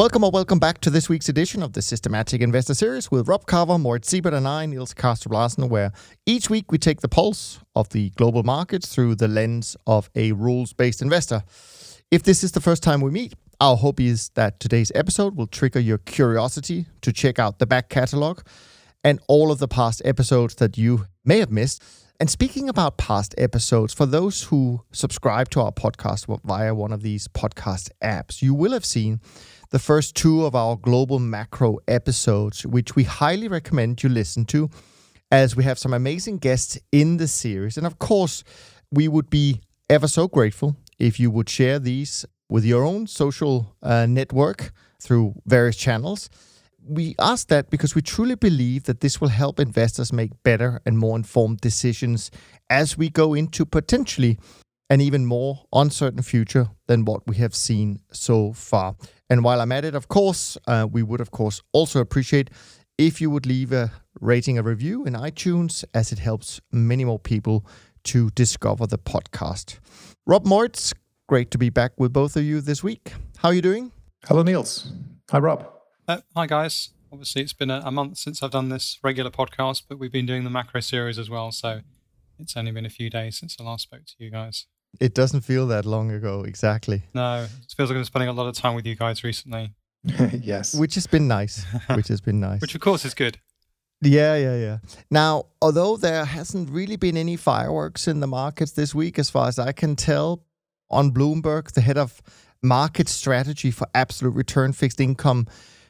Welcome or welcome back to this week's edition of the Systematic Investor Series with Rob Carver, Moritz Seibert, and I, Niels Kaastrup Larsen, where each week we take the pulse of the global markets through the lens of a rules based investor. If this is the first time we meet, our hope is that today's episode will trigger your curiosity to check out the back catalog and all of the past episodes that you may have missed. And speaking about past episodes, for those who subscribe to our podcast via one of these podcast apps, you will have seen the first two of our global macro episodes, which we highly recommend you listen to, as we have some amazing guests in the series. And of course, we would be ever so grateful if you would share these with your own social uh, network through various channels. We ask that because we truly believe that this will help investors make better and more informed decisions as we go into potentially an even more uncertain future than what we have seen so far. And while I'm at it, of course, uh, we would, of course, also appreciate if you would leave a rating, a review in iTunes, as it helps many more people to discover the podcast. Rob Moritz, great to be back with both of you this week. How are you doing? Hello, Niels. Hi, Rob. Uh, hi, guys. Obviously, it's been a, a month since I've done this regular podcast, but we've been doing the macro series as well. So it's only been a few days since I last spoke to you guys. It doesn't feel that long ago, exactly. No, it feels like I'm spending a lot of time with you guys recently. yes. Which has been nice. Which has been nice. Which, of course, is good. Yeah, yeah, yeah. Now, although there hasn't really been any fireworks in the markets this week, as far as I can tell, on Bloomberg, the head of market strategy for absolute return fixed income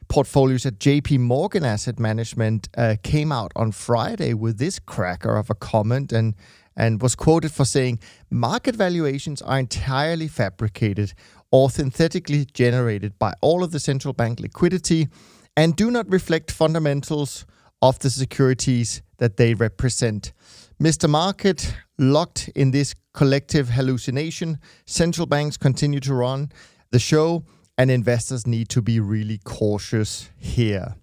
portfolios at JP Morgan Asset Management uh, came out on Friday with this cracker of a comment and and was quoted for saying market valuations are entirely fabricated or synthetically generated by all of the central bank liquidity and do not reflect fundamentals of the securities that they represent. Mr. Market, locked in this collective hallucination, central banks continue to run the show, and investors need to be really cautious here.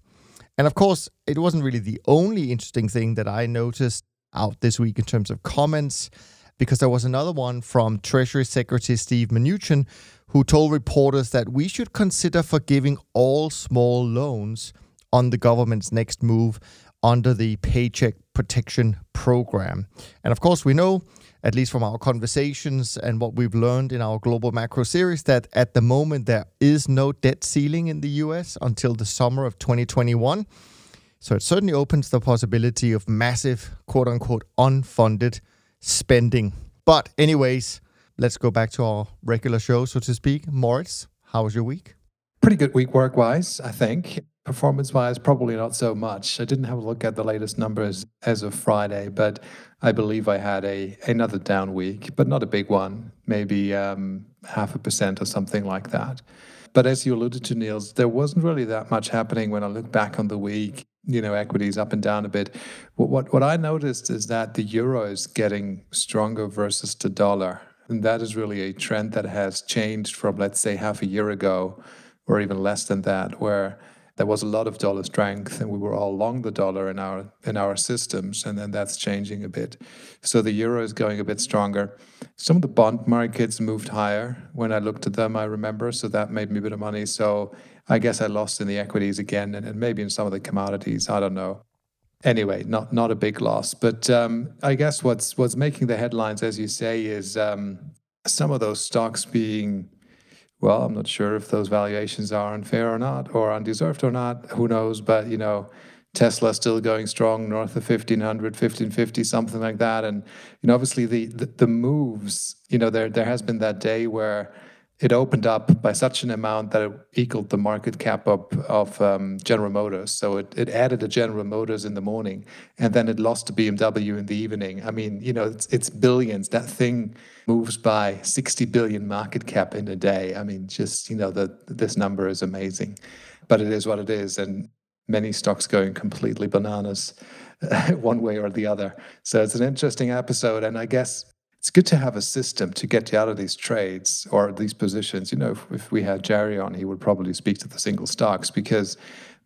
And of course, it wasn't really the only interesting thing that I noticed out this week in terms of comments, because there was another one from Treasury Secretary Steve Mnuchin, who told reporters that we should consider forgiving all small loans on the government's next move under the Paycheck Protection Program. And of course, we know, at least from our conversations and what we've learned in our global macro series, that at the moment there is no debt ceiling in the US until the summer of 2021. So it certainly opens the possibility of massive, quote unquote, unfunded spending. But, anyways, let's go back to our regular show, so to speak. Moritz, how was your week? Pretty good week work wise, I think. Performance wise, probably not so much. I didn't have a look at the latest numbers as of Friday, but I believe I had a another down week, but not a big one, maybe um, half a percent or something like that. But as you alluded to, Niels, there wasn't really that much happening when I look back on the week you know equities up and down a bit. What, what what I noticed is that the euro is getting stronger versus the dollar, and that is really a trend that has changed from let's say half a year ago, or even less than that, where there was a lot of dollar strength and we were all long the dollar in our in our systems and then that's changing a bit. So the euro is going a bit stronger. Some of the bond markets moved higher. When i looked at them i remember so that made me a bit of money. So i guess i lost in the equities again and, and maybe in some of the commodities i don't know anyway not not a big loss but um, i guess what's what's making the headlines as you say is um, some of those stocks being well, I'm not sure if those valuations are unfair or not, or undeserved or not. Who knows? But you know, Tesla still going strong, north of 1500, 1550, something like that. And you know, obviously the, the the, moves. You know, there there has been that day where it opened up by such an amount that it equaled the market cap up of um, General Motors. So it, it added a General Motors in the morning, and then it lost to BMW in the evening. I mean, you know, it's, it's billions. That thing moves by 60 billion market cap in a day. I mean, just you know, the, this number is amazing, but it is what it is, and many stocks going completely bananas. one way or the other. So it's an interesting episode. And I guess it's good to have a system to get you out of these trades or these positions. You know, if, if we had Jerry on, he would probably speak to the single stocks because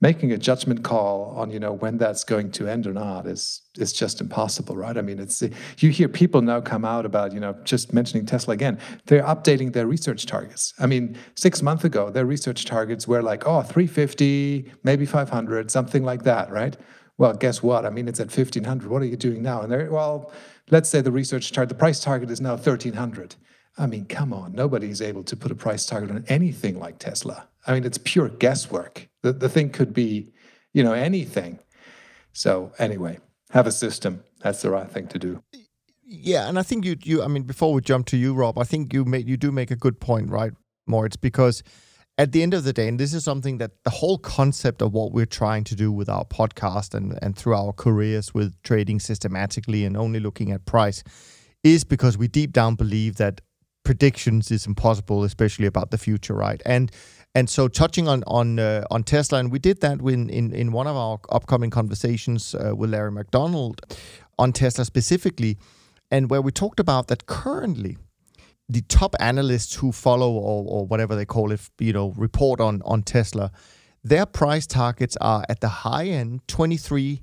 making a judgment call on you know when that's going to end or not is is just impossible right? I mean it's you hear people now come out about you know just mentioning tesla again. They're updating their research targets. I mean six months ago their research targets were like oh 350 maybe 500 something like that right well guess what i mean it's at 1500 what are you doing now and they're well let's say the research target the price target is now 1300 i mean come on nobody's able to put a price target on anything like tesla I mean, it's pure guesswork. The, the thing could be, you know, anything. So anyway, have a system. That's the right thing to do. Yeah, and I think you you I mean before we jump to you, Rob, I think you made you do make a good point, right, Moritz? Because at the end of the day, and this is something that the whole concept of what we're trying to do with our podcast and, and through our careers with trading systematically and only looking at price is because we deep down believe that predictions is impossible, especially about the future, right? And and so, touching on on uh, on Tesla, and we did that in in, one of our upcoming conversations uh, with Larry McDonald on Tesla specifically, and where we talked about that currently the top analysts who follow or, or whatever they call it, you know, report on on Tesla, their price targets are at the high end, twenty three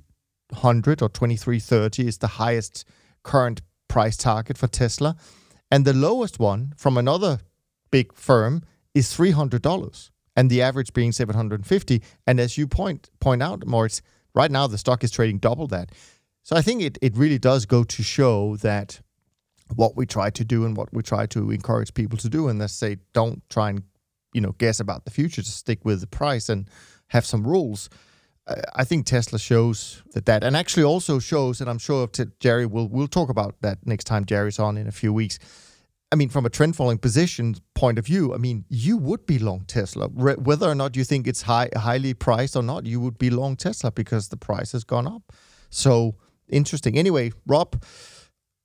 hundred or twenty three thirty is the highest current price target for Tesla, and the lowest one from another big firm is $300 and the average being 750 and as you point point out Moritz right now the stock is trading double that. So i think it, it really does go to show that what we try to do and what we try to encourage people to do and let's say don't try and you know guess about the future just stick with the price and have some rules I think Tesla shows that that, and actually also shows, and I'm sure Jerry will we'll talk about that next time Jerry's on in a few weeks I mean, from a trend following position point of view, I mean, you would be long Tesla. Re- whether or not you think it's high, highly priced or not, you would be long Tesla because the price has gone up. So interesting. Anyway, Rob,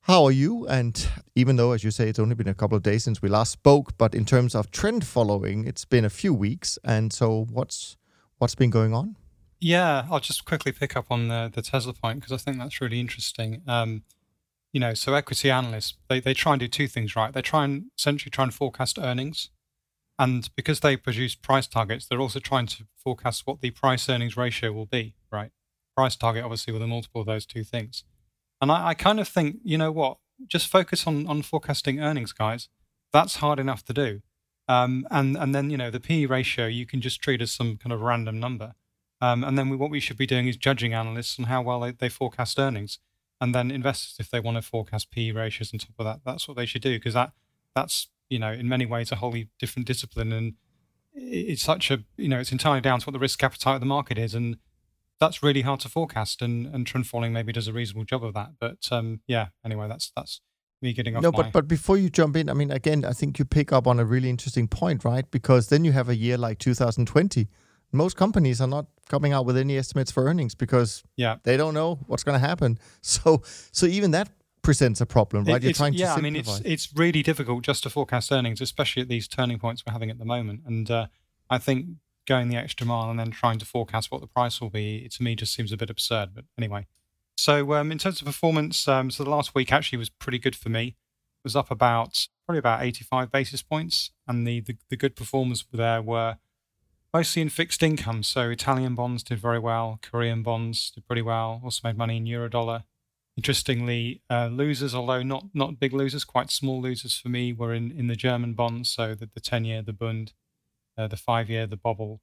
how are you? And even though, as you say, it's only been a couple of days since we last spoke, but in terms of trend following, it's been a few weeks. And so, what's what's been going on? Yeah, I'll just quickly pick up on the the Tesla point because I think that's really interesting. Um, you know, so equity analysts, they, they try and do two things, right? They try and essentially try and forecast earnings. And because they produce price targets, they're also trying to forecast what the price earnings ratio will be, right? Price target, obviously, with a multiple of those two things. And I, I kind of think, you know what? Just focus on, on forecasting earnings, guys. That's hard enough to do. Um, and, and then, you know, the PE ratio, you can just treat as some kind of random number. Um, and then we, what we should be doing is judging analysts on how well they, they forecast earnings and then investors if they want to forecast PE ratios on top of that, that's what they should do because that that's you know in many ways a wholly different discipline and it's such a you know it's entirely down to what the risk appetite of the market is and that's really hard to forecast and and trend following maybe does a reasonable job of that but um yeah anyway that's that's me getting off no my... but but before you jump in i mean again i think you pick up on a really interesting point right because then you have a year like 2020 most companies are not coming out with any estimates for earnings because yeah. they don't know what's going to happen. So so even that presents a problem, right? It, You're trying to yeah, I mean it's it's really difficult just to forecast earnings, especially at these turning points we're having at the moment. And uh, I think going the extra mile and then trying to forecast what the price will be, it, to me just seems a bit absurd. But anyway, so um, in terms of performance, um, so the last week actually was pretty good for me. It was up about probably about 85 basis points, and the the, the good performers there were mostly in fixed income. So Italian bonds did very well, Korean bonds did pretty well, also made money in euro dollar. Interestingly, uh, losers, although not not big losers, quite small losers for me, were in, in the German bonds. So the, the 10 year, the Bund, uh, the five year, the Bobl,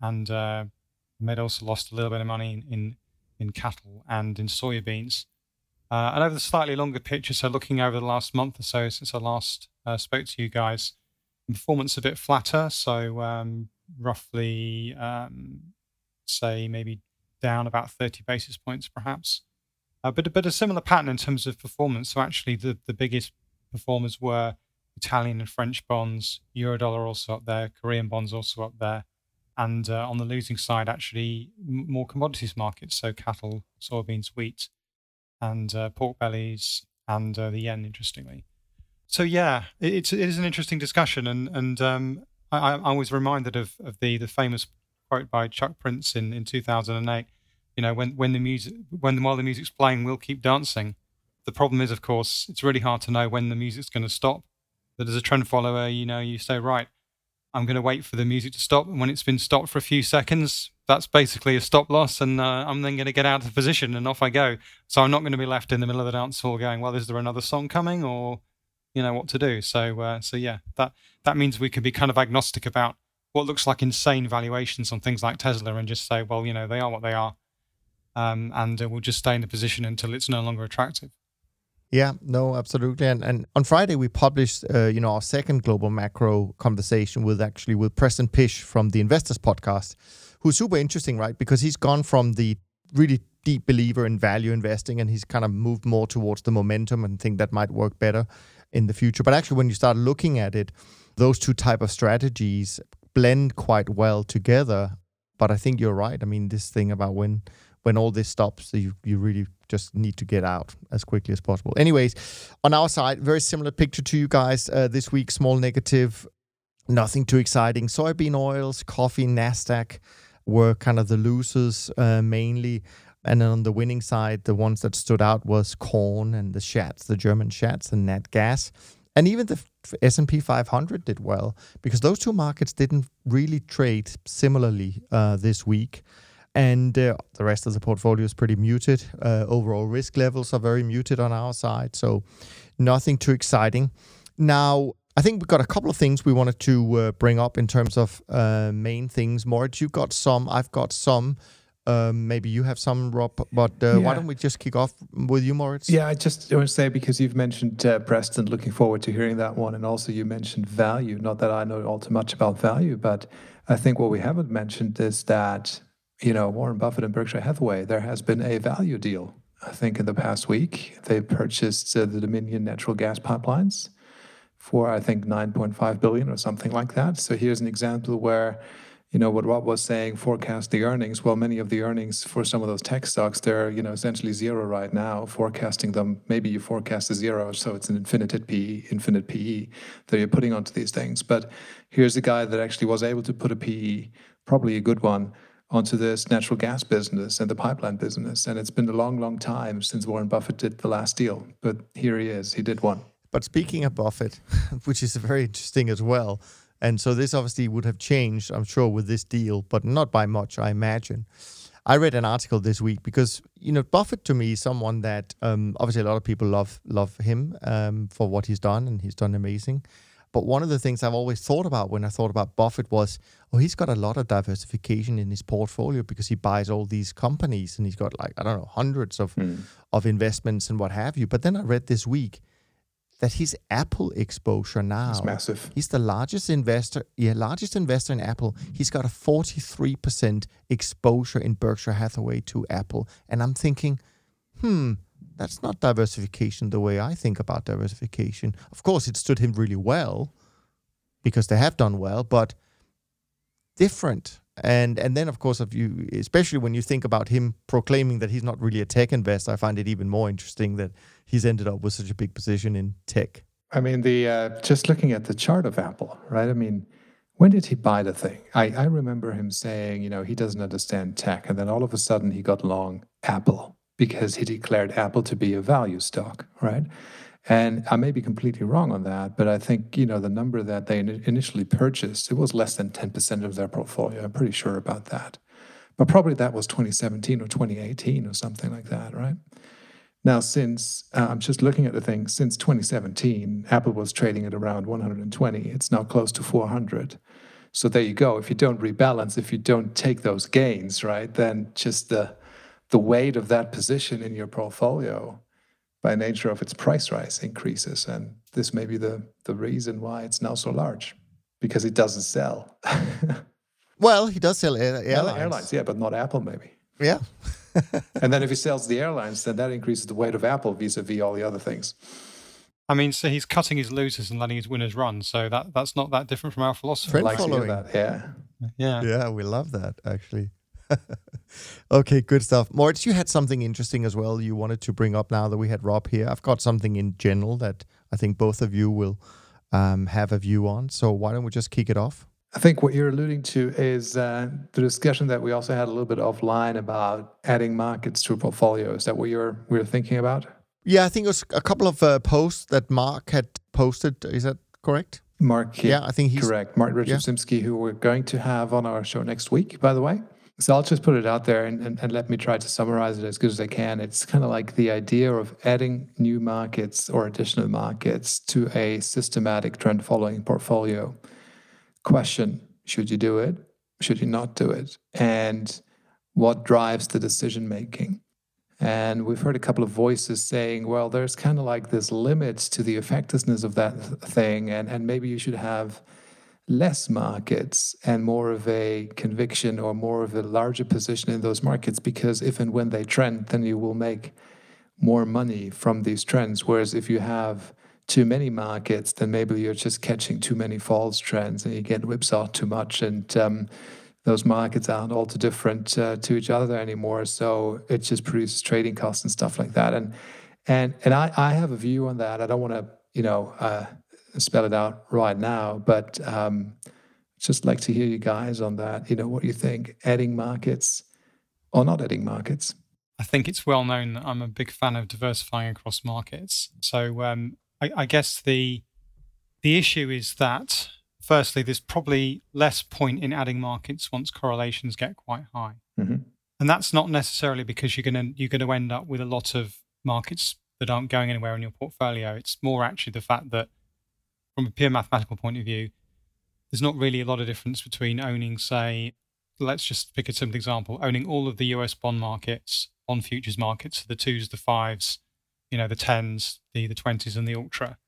and uh, also lost a little bit of money in, in, in cattle and in soybeans. Uh, and over the slightly longer picture, so looking over the last month or so since I last uh, spoke to you guys, performance a bit flatter. So um, roughly, um, say, maybe down about 30 basis points, perhaps. Uh, but, but a similar pattern in terms of performance. So actually, the, the biggest performers were Italian and French bonds, Eurodollar also up there, Korean bonds also up there. And uh, on the losing side, actually, m- more commodities markets, so cattle, soybeans, wheat, and uh, pork bellies, and uh, the yen, interestingly. So yeah, it, it's it is an interesting discussion, and and um, I, I was reminded of, of the, the famous quote by Chuck Prince in, in 2008. You know, when, when the music, when while the music's playing, we'll keep dancing. The problem is, of course, it's really hard to know when the music's going to stop. That as a trend follower, you know, you say, right, I'm going to wait for the music to stop. And when it's been stopped for a few seconds, that's basically a stop loss. And uh, I'm then going to get out of the position and off I go. So I'm not going to be left in the middle of the dance hall going, well, is there another song coming or, you know, what to do? So, uh, so yeah, that, that means we can be kind of agnostic about what looks like insane valuations on things like Tesla and just say, well, you know, they are what they are. Um, and uh, we'll just stay in the position until it's no longer attractive. Yeah, no, absolutely. And and on Friday we published, uh, you know, our second global macro conversation with actually with Preston Pish from the Investors Podcast, who's super interesting, right? Because he's gone from the really deep believer in value investing and he's kind of moved more towards the momentum and think that might work better in the future. But actually, when you start looking at it, those two type of strategies blend quite well together. But I think you're right. I mean, this thing about when when all this stops, you you really just need to get out as quickly as possible. Anyways, on our side, very similar picture to you guys uh, this week. Small negative, nothing too exciting. Soybean oils, coffee, Nasdaq were kind of the losers uh, mainly. And then on the winning side, the ones that stood out was corn and the Schatz, the German Schatz and nat gas. And even the S&P 500 did well because those two markets didn't really trade similarly uh, this week and uh, the rest of the portfolio is pretty muted. Uh, overall risk levels are very muted on our side, so nothing too exciting. Now, I think we've got a couple of things we wanted to uh, bring up in terms of uh, main things. Moritz, you've got some, I've got some. Um, maybe you have some, Rob, but uh, yeah. why don't we just kick off with you, Moritz? Yeah, I just want to say because you've mentioned uh, Preston, looking forward to hearing that one. And also, you mentioned value. Not that I know all too much about value, but I think what we haven't mentioned is that you know, Warren Buffett and Berkshire Hathaway, there has been a value deal. I think in the past week, they purchased uh, the Dominion natural gas pipelines for I think 9.5 billion or something like that. So here's an example where, you know, what Rob was saying, forecast the earnings. Well, many of the earnings for some of those tech stocks, they're you know essentially zero right now. Forecasting them, maybe you forecast a zero, so it's an infinite PE, infinite PE that you're putting onto these things. But here's a guy that actually was able to put a PE, probably a good one onto this natural gas business and the pipeline business. And it's been a long, long time since Warren Buffett did the last deal. But here he is, he did one. But speaking of Buffett, which is very interesting as well, and so this obviously would have changed, I'm sure, with this deal, but not by much, I imagine. I read an article this week because you know Buffett to me is someone that um, obviously a lot of people love love him um, for what he's done, and he's done amazing. But one of the things I've always thought about when I thought about Buffett was, oh, he's got a lot of diversification in his portfolio because he buys all these companies and he's got like, I don't know, hundreds of, mm. of investments and what have you. But then I read this week that his Apple exposure now is massive. He's the largest investor, yeah, largest investor in Apple. He's got a 43% exposure in Berkshire Hathaway to Apple. And I'm thinking, hmm, that's not diversification the way I think about diversification. Of course, it stood him really well because they have done well, but different. And and then of course, if you especially when you think about him proclaiming that he's not really a tech investor, I find it even more interesting that he's ended up with such a big position in tech. I mean, the uh, just looking at the chart of Apple, right? I mean, when did he buy the thing? I, I remember him saying, you know, he doesn't understand tech, and then all of a sudden he got long Apple because he declared Apple to be a value stock, right? And I may be completely wrong on that, but I think you know the number that they initially purchased it was less than ten percent of their portfolio. I'm pretty sure about that, but probably that was 2017 or 2018 or something like that, right? Now, since uh, I'm just looking at the thing, since 2017, Apple was trading at around 120. It's now close to 400. So there you go. If you don't rebalance, if you don't take those gains, right, then just the the weight of that position in your portfolio by nature of its price rise increases. And this may be the, the reason why it's now so large because it doesn't sell. well, he does sell airlines. Well, airlines, yeah, but not Apple, maybe. Yeah. and then if he sells the airlines, then that increases the weight of Apple vis a vis all the other things. I mean, so he's cutting his losers and letting his winners run. So that that's not that different from our philosophy. Trend following. That, yeah. Yeah. Yeah, we love that actually. okay, good stuff. Moritz, you had something interesting as well you wanted to bring up now that we had Rob here. I've got something in general that I think both of you will um, have a view on. So why don't we just kick it off? I think what you're alluding to is uh, the discussion that we also had a little bit offline about adding markets to a portfolio. Is that what you're we are thinking about? Yeah, I think it was a couple of uh, posts that Mark had posted. Is that correct? Mark, yeah, I think he's correct. Mark Richard who we're going to have on our show next week, by the way. So I'll just put it out there and, and, and let me try to summarize it as good as I can. It's kind of like the idea of adding new markets or additional markets to a systematic trend following portfolio. Question Should you do it? Should you not do it? And what drives the decision making? And we've heard a couple of voices saying, well, there's kind of like this limit to the effectiveness of that thing. And, and maybe you should have less markets and more of a conviction or more of a larger position in those markets because if and when they trend, then you will make more money from these trends. Whereas if you have too many markets, then maybe you're just catching too many false trends and you get whipsawed too much. And um, those markets aren't all too different uh, to each other anymore. So it just produces trading costs and stuff like that. And and and I, I have a view on that. I don't want to you know uh, spell it out right now, but um, just like to hear you guys on that. You know what you think? Adding markets or not adding markets? I think it's well known that I'm a big fan of diversifying across markets. So um, I, I guess the the issue is that firstly, there's probably less point in adding markets once correlations get quite high. Mm-hmm. And that's not necessarily because you're going to you're going to end up with a lot of markets that aren't going anywhere in your portfolio. It's more actually the fact that from a pure mathematical point of view, there's not really a lot of difference between owning, say, let's just pick a simple example, owning all of the US bond markets, on futures markets, the twos, the fives, you know, the tens, the the twenties, and the ultra.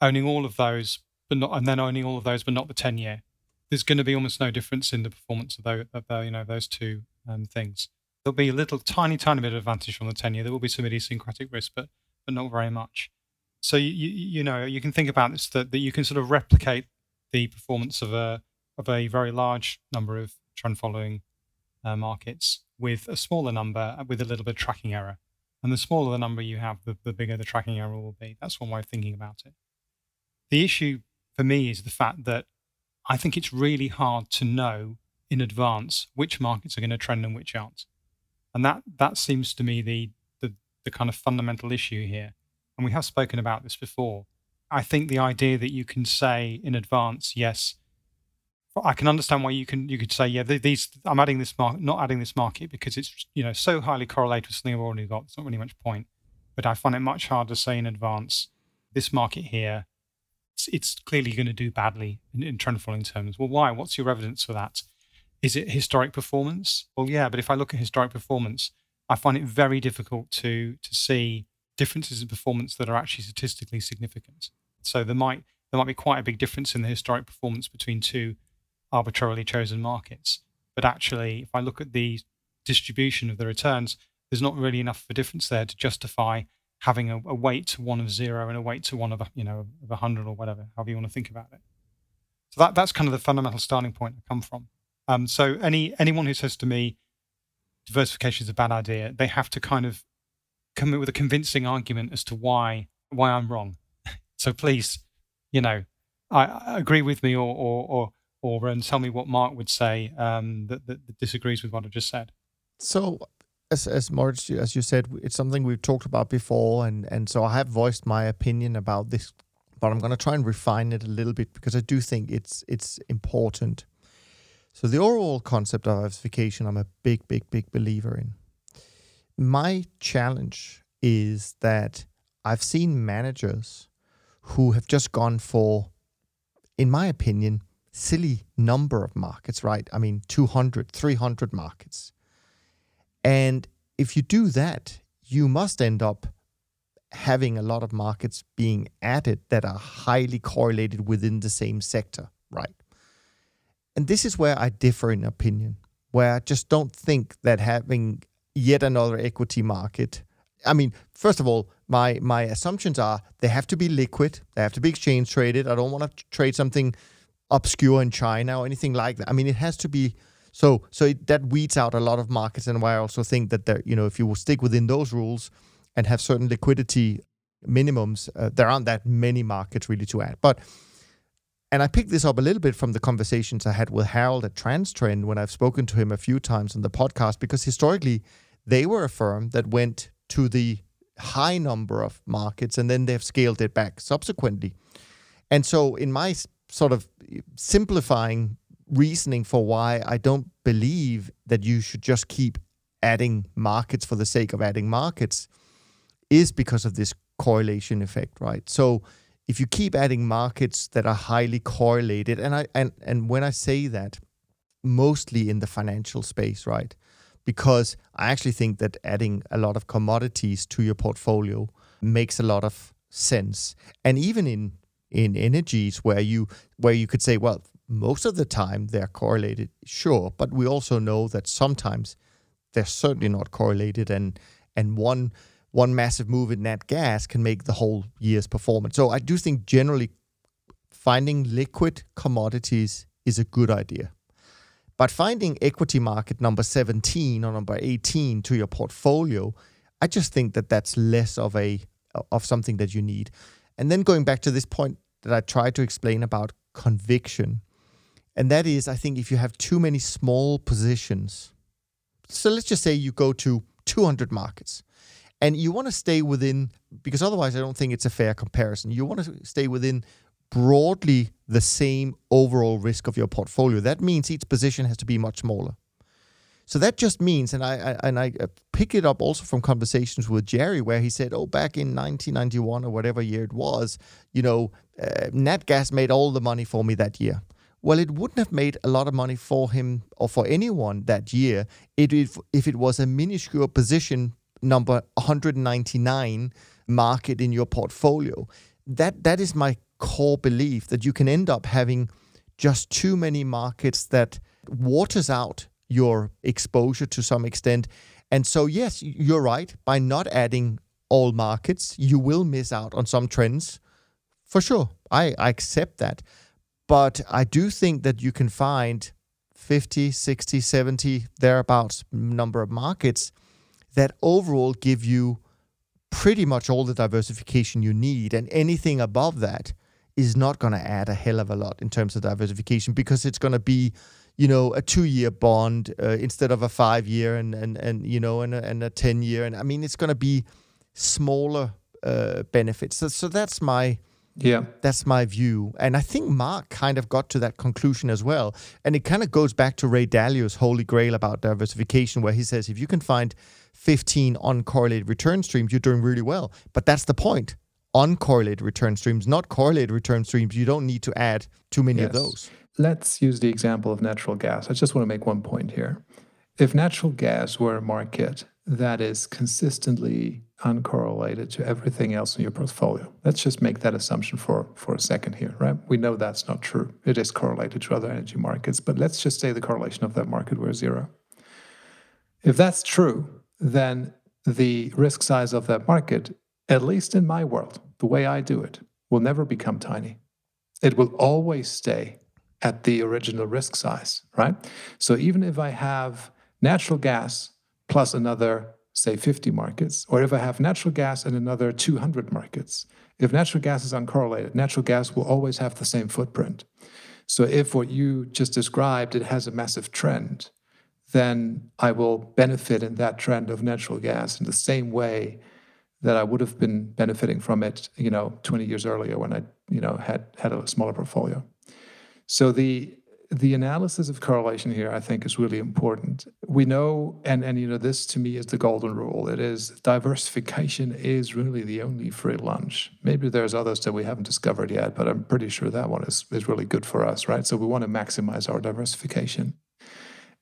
Owning all of those but not, and then owning all of those, but not the 10 year. There's going to be almost no difference in the performance of those, of you know, those two um, things. There'll be a little tiny, tiny bit of advantage from the 10 year. There will be some idiosyncratic risk, but, but not very much. So, you, you, you know, you can think about this that, that you can sort of replicate the performance of a, of a very large number of trend following uh, markets with a smaller number uh, with a little bit of tracking error. And the smaller the number you have, the, the bigger the tracking error will be. That's one way of thinking about it. The issue for me is the fact that I think it's really hard to know in advance which markets are going to trend and which aren't. And that that seems to me the, the the kind of fundamental issue here. And we have spoken about this before. I think the idea that you can say in advance, yes, I can understand why you can you could say, yeah, these I'm adding this market, not adding this market because it's you know so highly correlated with something I've already got. It's not really much point. But I find it much harder to say in advance, this market here it's, it's clearly going to do badly in, in trend following terms. Well, why? What's your evidence for that? Is it historic performance? Well, yeah, but if I look at historic performance, I find it very difficult to to see differences in performance that are actually statistically significant. So there might there might be quite a big difference in the historic performance between two arbitrarily chosen markets. But actually, if I look at the distribution of the returns, there's not really enough of a difference there to justify having a, a, weight to one of zero and a weight to one of you know of a hundred or whatever, however you want to think about it. So that that's kind of the fundamental starting point I come from. Um, so any anyone who says to me diversification is a bad idea, they have to kind of come up with a convincing argument as to why why I'm wrong. so please, you know, I, I agree with me or or or or um, tell me what Mark would say um, that, that, that disagrees with what I just said. So as as Moritz, as you said, it's something we've talked about before, and and so I have voiced my opinion about this, but I'm going to try and refine it a little bit because I do think it's it's important. So the overall concept of diversification, I'm a big, big, big believer in. My challenge is that I've seen managers who have just gone for, in my opinion, silly number of markets, right? I mean, 200, 300 markets and if you do that, you must end up having a lot of markets being added that are highly correlated within the same sector, right? And this is where I differ in opinion, where I just don't think that having yet another equity market. I mean, first of all, my my assumptions are they have to be liquid, they have to be exchange traded. I don't want to trade something obscure in China or anything like that. I mean, it has to be so so it, that weeds out a lot of markets, and why I also think that there, you know, if you will stick within those rules and have certain liquidity minimums, uh, there aren't that many markets really to add. But and I picked this up a little bit from the conversations I had with Harold at TransTrend when I've spoken to him a few times on the podcast, because historically they were a firm that went to the high number of markets and then they've scaled it back subsequently. And so, in my sort of simplifying reasoning for why I don't believe that you should just keep adding markets for the sake of adding markets is because of this correlation effect, right? So if you keep adding markets that are highly correlated, and I and and when I say that, mostly in the financial space, right? Because I actually think that adding a lot of commodities to your portfolio makes a lot of sense. And even in in energies where you where you could say, well, most of the time they're correlated, sure, but we also know that sometimes they're certainly not correlated and and one one massive move in nat gas can make the whole year's performance. So I do think generally finding liquid commodities is a good idea. But finding equity market number 17 or number 18 to your portfolio, I just think that that's less of a of something that you need. And then going back to this point that I tried to explain about conviction, and that is I think if you have too many small positions, so let's just say you go to 200 markets and you want to stay within because otherwise I don't think it's a fair comparison. You want to stay within broadly the same overall risk of your portfolio. That means each position has to be much smaller. So that just means, and I, I and I uh, pick it up also from conversations with Jerry, where he said, "Oh, back in 1991 or whatever year it was, you know, uh, Nat Gas made all the money for me that year." Well, it wouldn't have made a lot of money for him or for anyone that year if, if it was a minuscule position number 199 market in your portfolio. That that is my core belief that you can end up having just too many markets that waters out your exposure to some extent. And so yes, you're right, by not adding all markets, you will miss out on some trends. For sure. I, I accept that. But I do think that you can find 50, 60, 70 thereabouts number of markets that overall give you pretty much all the diversification you need. And anything above that is not going to add a hell of a lot in terms of diversification because it's going to be, you know, a two-year bond uh, instead of a five-year and and and you know and a, and a ten-year. And I mean, it's going to be smaller uh, benefits. So so that's my yeah. That's my view. And I think Mark kind of got to that conclusion as well. And it kind of goes back to Ray Dalio's holy grail about diversification, where he says if you can find 15 uncorrelated return streams, you're doing really well. But that's the point. Uncorrelated return streams, not correlated return streams. You don't need to add too many yes. of those. Let's use the example of natural gas. I just want to make one point here. If natural gas were a market that is consistently uncorrelated to everything else in your portfolio. Let's just make that assumption for, for a second here, right? We know that's not true. It is correlated to other energy markets, but let's just say the correlation of that market were zero. If that's true, then the risk size of that market, at least in my world, the way I do it, will never become tiny. It will always stay at the original risk size, right? So even if I have natural gas plus another, say, 50 markets, or if I have natural gas and another 200 markets, if natural gas is uncorrelated, natural gas will always have the same footprint. So if what you just described, it has a massive trend, then I will benefit in that trend of natural gas in the same way that I would have been benefiting from it, you know, 20 years earlier when I, you know, had had a smaller portfolio. So the the analysis of correlation here, I think, is really important. We know, and and you know, this to me is the golden rule. It is diversification is really the only free lunch. Maybe there's others that we haven't discovered yet, but I'm pretty sure that one is is really good for us, right? So we want to maximize our diversification.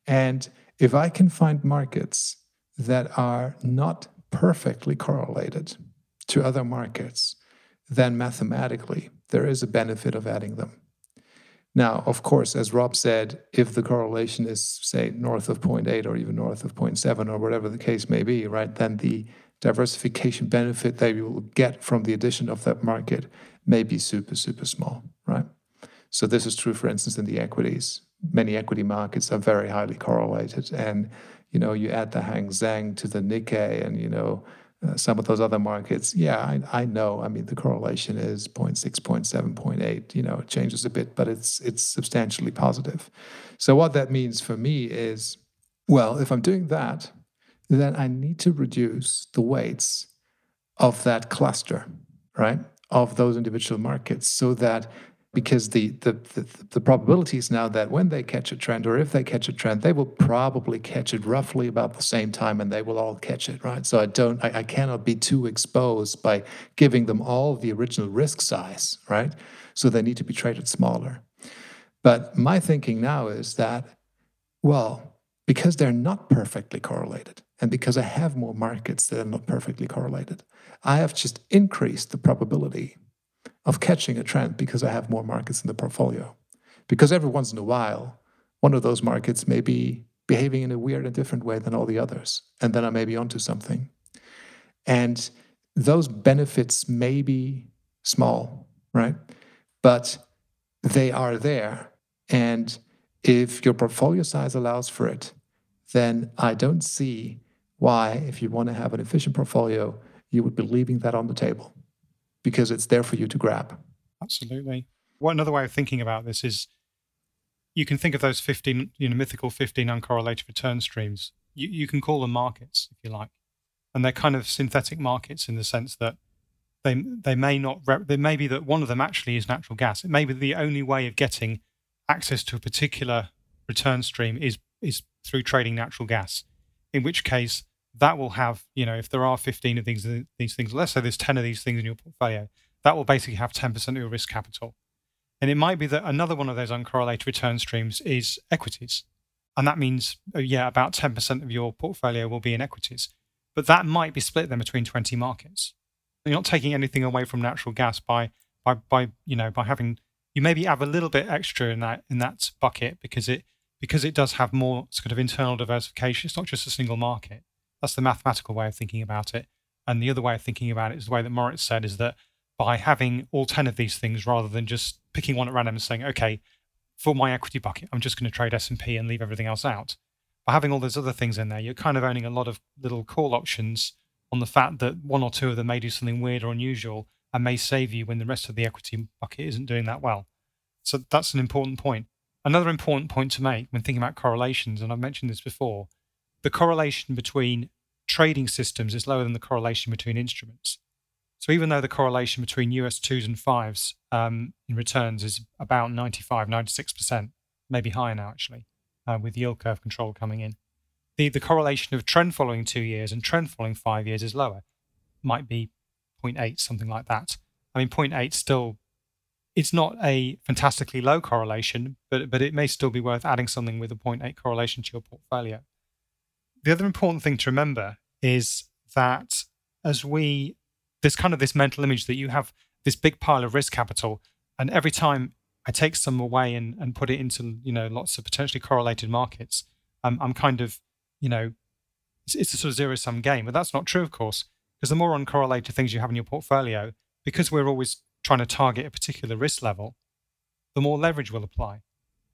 And if I can find markets that are not perfectly correlated to other markets, then mathematically there is a benefit of adding them. Now, of course, as Rob said, if the correlation is, say, north of 0.8 or even north of 0.7 or whatever the case may be, right, then the diversification benefit that you will get from the addition of that market may be super, super small, right? So this is true, for instance, in the equities. Many equity markets are very highly correlated. And, you know, you add the Hang Seng to the Nikkei and, you know, uh, some of those other markets, yeah, I, I know. I mean, the correlation is 0. 0.6, 0.7, 0.8. You know, it changes a bit, but it's it's substantially positive. So what that means for me is, well, if I'm doing that, then I need to reduce the weights of that cluster, right? Of those individual markets so that because the, the, the, the probability is now that when they catch a trend or if they catch a trend, they will probably catch it roughly about the same time and they will all catch it, right? So I don't, I, I cannot be too exposed by giving them all the original risk size, right? So they need to be traded smaller. But my thinking now is that, well, because they're not perfectly correlated, and because I have more markets that are not perfectly correlated, I have just increased the probability of catching a trend because I have more markets in the portfolio. Because every once in a while, one of those markets may be behaving in a weird and different way than all the others. And then I may be onto something. And those benefits may be small, right? But they are there. And if your portfolio size allows for it, then I don't see why, if you want to have an efficient portfolio, you would be leaving that on the table because it's there for you to grab. Absolutely. What another way of thinking about this is you can think of those 15, you know, mythical 15 uncorrelated return streams. You, you can call them markets, if you like. And they're kind of synthetic markets in the sense that they, they may not, rep- they may be that one of them actually is natural gas. It may be the only way of getting access to a particular return stream is, is through trading natural gas, in which case that will have, you know, if there are 15 of these, these things, let's say there's 10 of these things in your portfolio, that will basically have 10% of your risk capital. And it might be that another one of those uncorrelated return streams is equities. And that means, uh, yeah, about 10% of your portfolio will be in equities. But that might be split then between 20 markets. You're not taking anything away from natural gas by, by, by, you know, by having, you maybe have a little bit extra in that, in that bucket because it, because it does have more sort of internal diversification. It's not just a single market. That's the mathematical way of thinking about it. And the other way of thinking about it is the way that Moritz said is that by having all 10 of these things rather than just picking one at random and saying, okay, for my equity bucket, I'm just going to trade S&P and leave everything else out. By having all those other things in there, you're kind of owning a lot of little call options on the fact that one or two of them may do something weird or unusual and may save you when the rest of the equity bucket isn't doing that well. So that's an important point. Another important point to make when thinking about correlations, and I've mentioned this before, the correlation between trading systems is lower than the correlation between instruments. So even though the correlation between US twos and fives um, in returns is about 95, 96%, maybe higher now actually, uh, with yield curve control coming in, the, the correlation of trend following two years and trend following five years is lower, might be 0.8, something like that. I mean, 0.8 still it's not a fantastically low correlation, but but it may still be worth adding something with a 0.8 correlation to your portfolio. The other important thing to remember is that as we this kind of this mental image that you have this big pile of risk capital, and every time I take some away and, and put it into you know lots of potentially correlated markets, um, I'm kind of you know it's, it's a sort of zero sum game, but that's not true, of course, because the more uncorrelated things you have in your portfolio, because we're always trying to target a particular risk level, the more leverage we'll apply.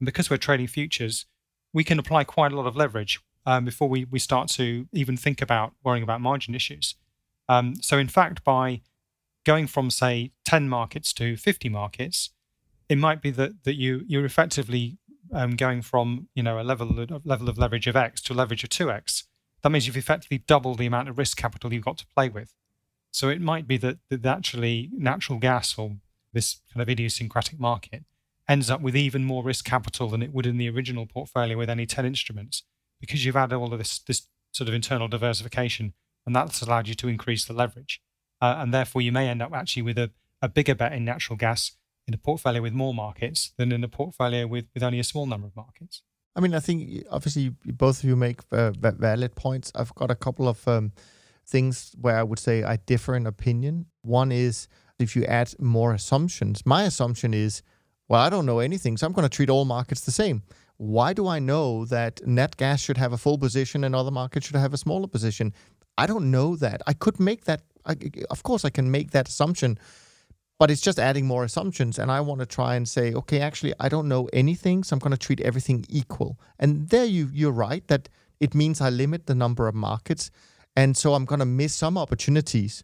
And because we're trading futures, we can apply quite a lot of leverage um, before we, we start to even think about worrying about margin issues. Um, so, in fact, by going from, say, 10 markets to 50 markets, it might be that, that you, you're effectively um, going from you know, a level of, level of leverage of X to a leverage of 2X. That means you've effectively doubled the amount of risk capital you've got to play with. So it might be that, that actually natural gas or this kind of idiosyncratic market ends up with even more risk capital than it would in the original portfolio with any 10 instruments because you've added all of this, this sort of internal diversification and that's allowed you to increase the leverage. Uh, and therefore, you may end up actually with a, a bigger bet in natural gas in a portfolio with more markets than in a portfolio with, with only a small number of markets. I mean, I think obviously both of you make uh, valid points. I've got a couple of um, things where I would say I differ in opinion. One is if you add more assumptions. My assumption is, well, I don't know anything, so I'm going to treat all markets the same. Why do I know that nat gas should have a full position and other markets should have a smaller position? I don't know that. I could make that. I, of course, I can make that assumption, but it's just adding more assumptions. And I want to try and say, okay, actually, I don't know anything, so I'm going to treat everything equal. And there, you you're right that it means I limit the number of markets. And so I'm going to miss some opportunities.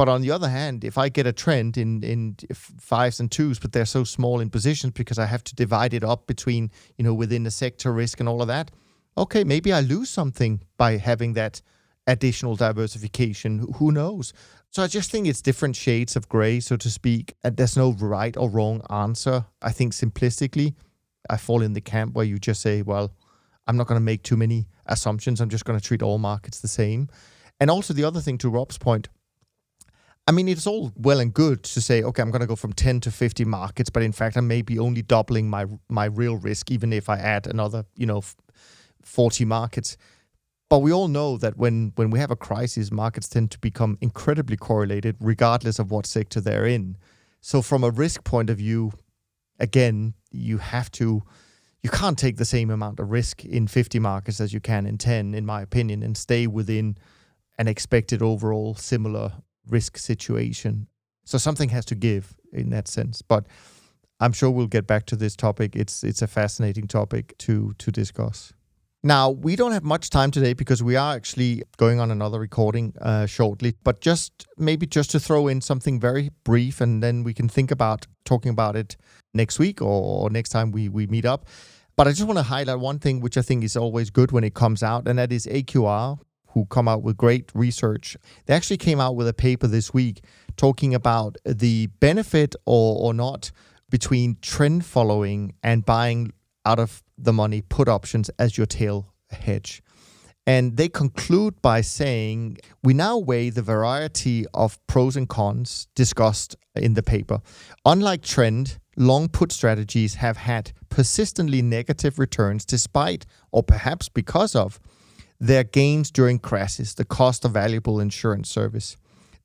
But on the other hand, if I get a trend in in fives and twos, but they're so small in positions because I have to divide it up between you know within the sector risk and all of that, okay, maybe I lose something by having that additional diversification. Who knows? So I just think it's different shades of gray, so to speak. And there's no right or wrong answer. I think simplistically, I fall in the camp where you just say, well, I'm not going to make too many assumptions. I'm just going to treat all markets the same. And also the other thing to Rob's point, I mean, it's all well and good to say, okay, I'm going to go from 10 to 50 markets, but in fact, I may be only doubling my my real risk, even if I add another, you know, 40 markets. But we all know that when when we have a crisis, markets tend to become incredibly correlated, regardless of what sector they're in. So, from a risk point of view, again, you have to you can't take the same amount of risk in 50 markets as you can in 10, in my opinion, and stay within an expected overall similar risk situation. So something has to give in that sense. But I'm sure we'll get back to this topic. It's it's a fascinating topic to to discuss. Now, we don't have much time today because we are actually going on another recording uh, shortly. But just maybe just to throw in something very brief, and then we can think about talking about it next week or, next time we, we meet up. But I just want to highlight one thing which I think is always good when it comes out, and that is AQR, who come out with great research. They actually came out with a paper this week talking about the benefit or, or not between trend following and buying out of the money put options as your tail hedge. And they conclude by saying we now weigh the variety of pros and cons discussed in the paper. Unlike trend, long put strategies have had persistently negative returns despite, or perhaps because of, their gains during crashes, the cost of valuable insurance service.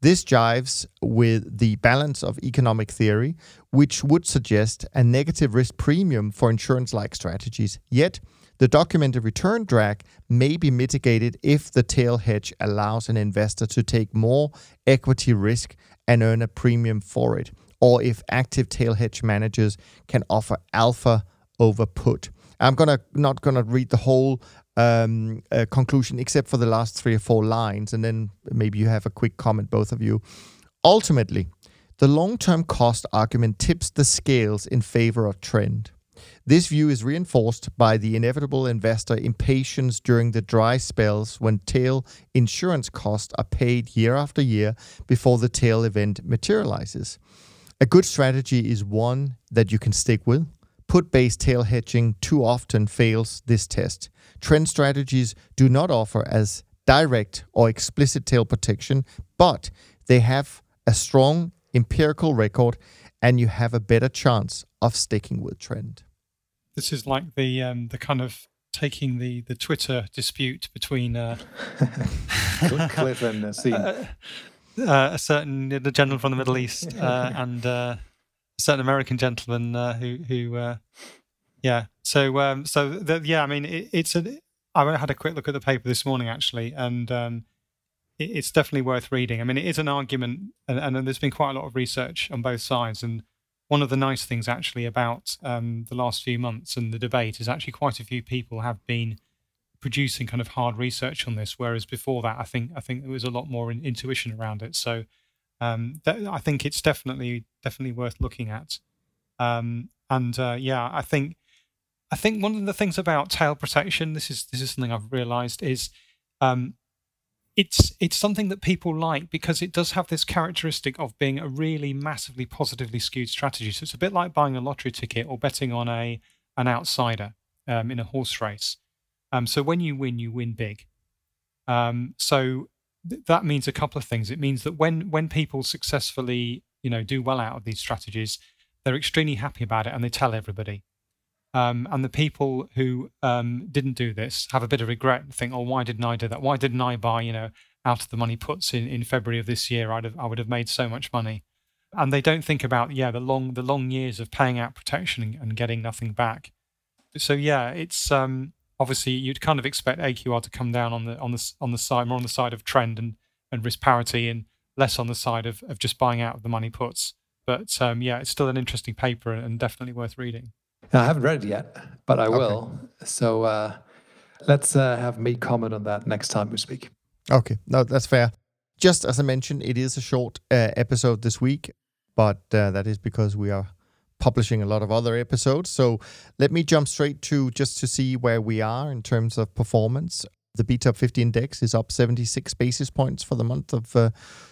This jives with the balance of economic theory, which would suggest a negative risk premium for insurance like strategies. Yet, the documented return drag may be mitigated if the tail hedge allows an investor to take more equity risk and earn a premium for it, or if active tail hedge managers can offer alpha over put. I'm gonna not gonna read the whole um, conclusion except for the last three or four lines, and then maybe you have a quick comment, both of you. Ultimately, the long-term cost argument tips the scales in favor of trend. This view is reinforced by the inevitable investor impatience during the dry spells when tail insurance costs are paid year after year before the tail event materializes. A good strategy is one that you can stick with Put based tail hedging too often fails this test. Trend strategies do not offer as direct or explicit tail protection, but they have a strong empirical record and you have a better chance of sticking with trend. This is like the um, the kind of taking the, the Twitter dispute between uh, Cliff and uh, uh, a certain the general from the Middle East uh, and uh, a certain American gentleman uh, who who uh, yeah. So um, so the, yeah, I mean it, it's a. I had a quick look at the paper this morning actually, and um, it, it's definitely worth reading. I mean, it is an argument, and, and, there's been quite a lot of research on both sides. And one of the nice things actually about um, the last few months and the debate is actually quite a few people have been producing kind of hard research on this, whereas before that, I think I think there was a lot more in, intuition around it. So um, that, I think it's definitely definitely worth looking at. Um, and uh, yeah, I think I think one of the things about tail protection, this is this is something I've realised, is um, it's it's something that people like because it does have this characteristic of being a really massively positively skewed strategy. So it's a bit like buying a lottery ticket or betting on a an outsider um, in a horse race. Um, so when you win, you win big. Um, so that means a couple of things. It means that when when people successfully you know do well out of these strategies, they're extremely happy about it and they tell everybody. Um, and the people who um, didn't do this have a bit of regret and think, "Oh, why didn't I do that? Why didn't I buy you know out of the money puts in, in February of this year? I'd have, I would have made so much money." And they don't think about yeah the long the long years of paying out protection and, and getting nothing back. So yeah, it's um, obviously you'd kind of expect AQR to come down on the on the on the side more on the side of trend and, and risk parity and less on the side of, of just buying out of the money puts. But um, yeah, it's still an interesting paper and definitely worth reading. I haven't read it yet, but I will. So uh, let's uh, have me comment on that next time we speak. Okay, no, that's fair. Just as I mentioned, it is a short uh, episode this week, but uh, that is because we are publishing a lot of other episodes. So let me jump straight to just to see where we are in terms of performance. The BTOP 50 index is up 76 basis points for the month of uh,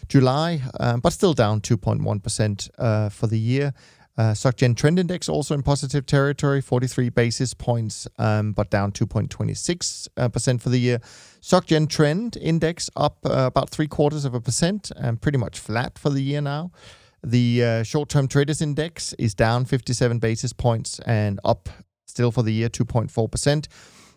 July, um, but still down 2.1% uh, for the year. Uh, SocGen Trend Index also in positive territory, 43 basis points, um, but down 2.26% uh, for the year. SocGen Trend Index up uh, about three quarters of a percent and pretty much flat for the year now. The uh, short term traders index is down 57 basis points and up still for the year 2.4%.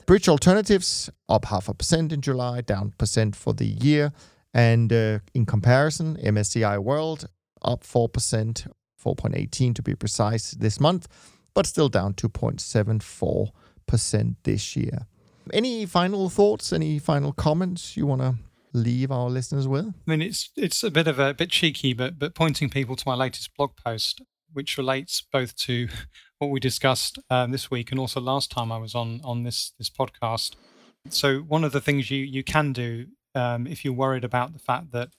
Bridge alternatives up half a percent in July, down percent for the year. And uh, in comparison, MSCI World up 4%, 4.18 to be precise this month, but still down 2.74% this year. Any final thoughts, any final comments you want to leave our listeners with? I mean, it's it's a bit of a, a bit cheeky, but but pointing people to my latest blog post, which relates both to what we discussed um, this week and also last time I was on on this this podcast. So one of the things you you can do um, if you're worried about the fact that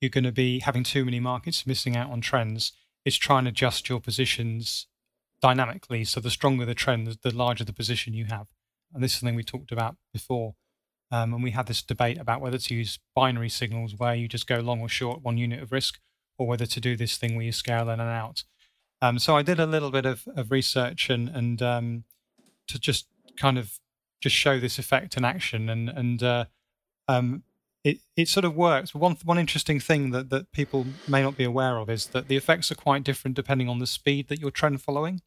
you're going to be having too many markets missing out on trends is try and adjust your positions dynamically. So the stronger the trend, the larger the position you have. And this is something we talked about before. Um, and we had this debate about whether to use binary signals where you just go long or short one unit of risk, or whether to do this thing where you scale in and out. Um, so I did a little bit of, of research and and um, to just kind of just show this effect in action and and uh, um, it, it sort of works. One one interesting thing that, that people may not be aware of is that the effects are quite different depending on the speed that you're trend following.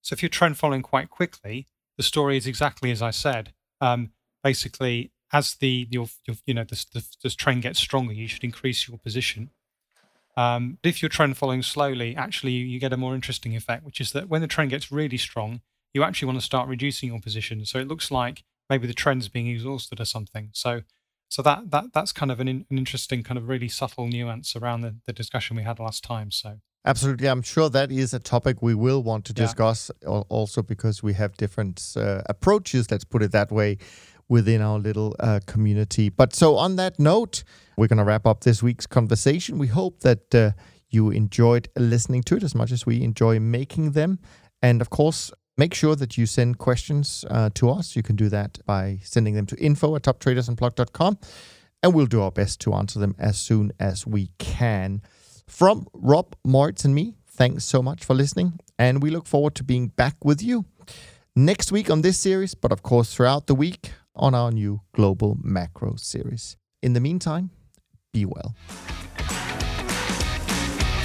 So if you're trend following quite quickly, the story is exactly as I said. Um, basically, as the your, your you know this, the, this trend gets stronger, you should increase your position. Um, but if you're trend following slowly, actually you, get a more interesting effect, which is that when the trend gets really strong, you actually want to start reducing your position. So it looks like maybe the trend's being exhausted or something. So so that that that's kind of an, an interesting kind of really subtle nuance around the, the discussion we had last time so Absolutely. I'm sure that is a topic we will want to discuss yeah. also because we have different uh, approaches, let's put it that way, within our little uh, community. But so, on that note, we're going to wrap up this week's conversation. We hope that uh, you enjoyed listening to it as much as we enjoy making them. And of course, Make sure that you send questions uh, to us. You can do that by sending them to info at toptradersunplugged.com, and we'll do our best to answer them as soon as we can. From Rob, Moritz, and me, thanks so much for listening, and we look forward to being back with you next week on this series, but of course throughout the week on our new Global Macro series. In the meantime, be well.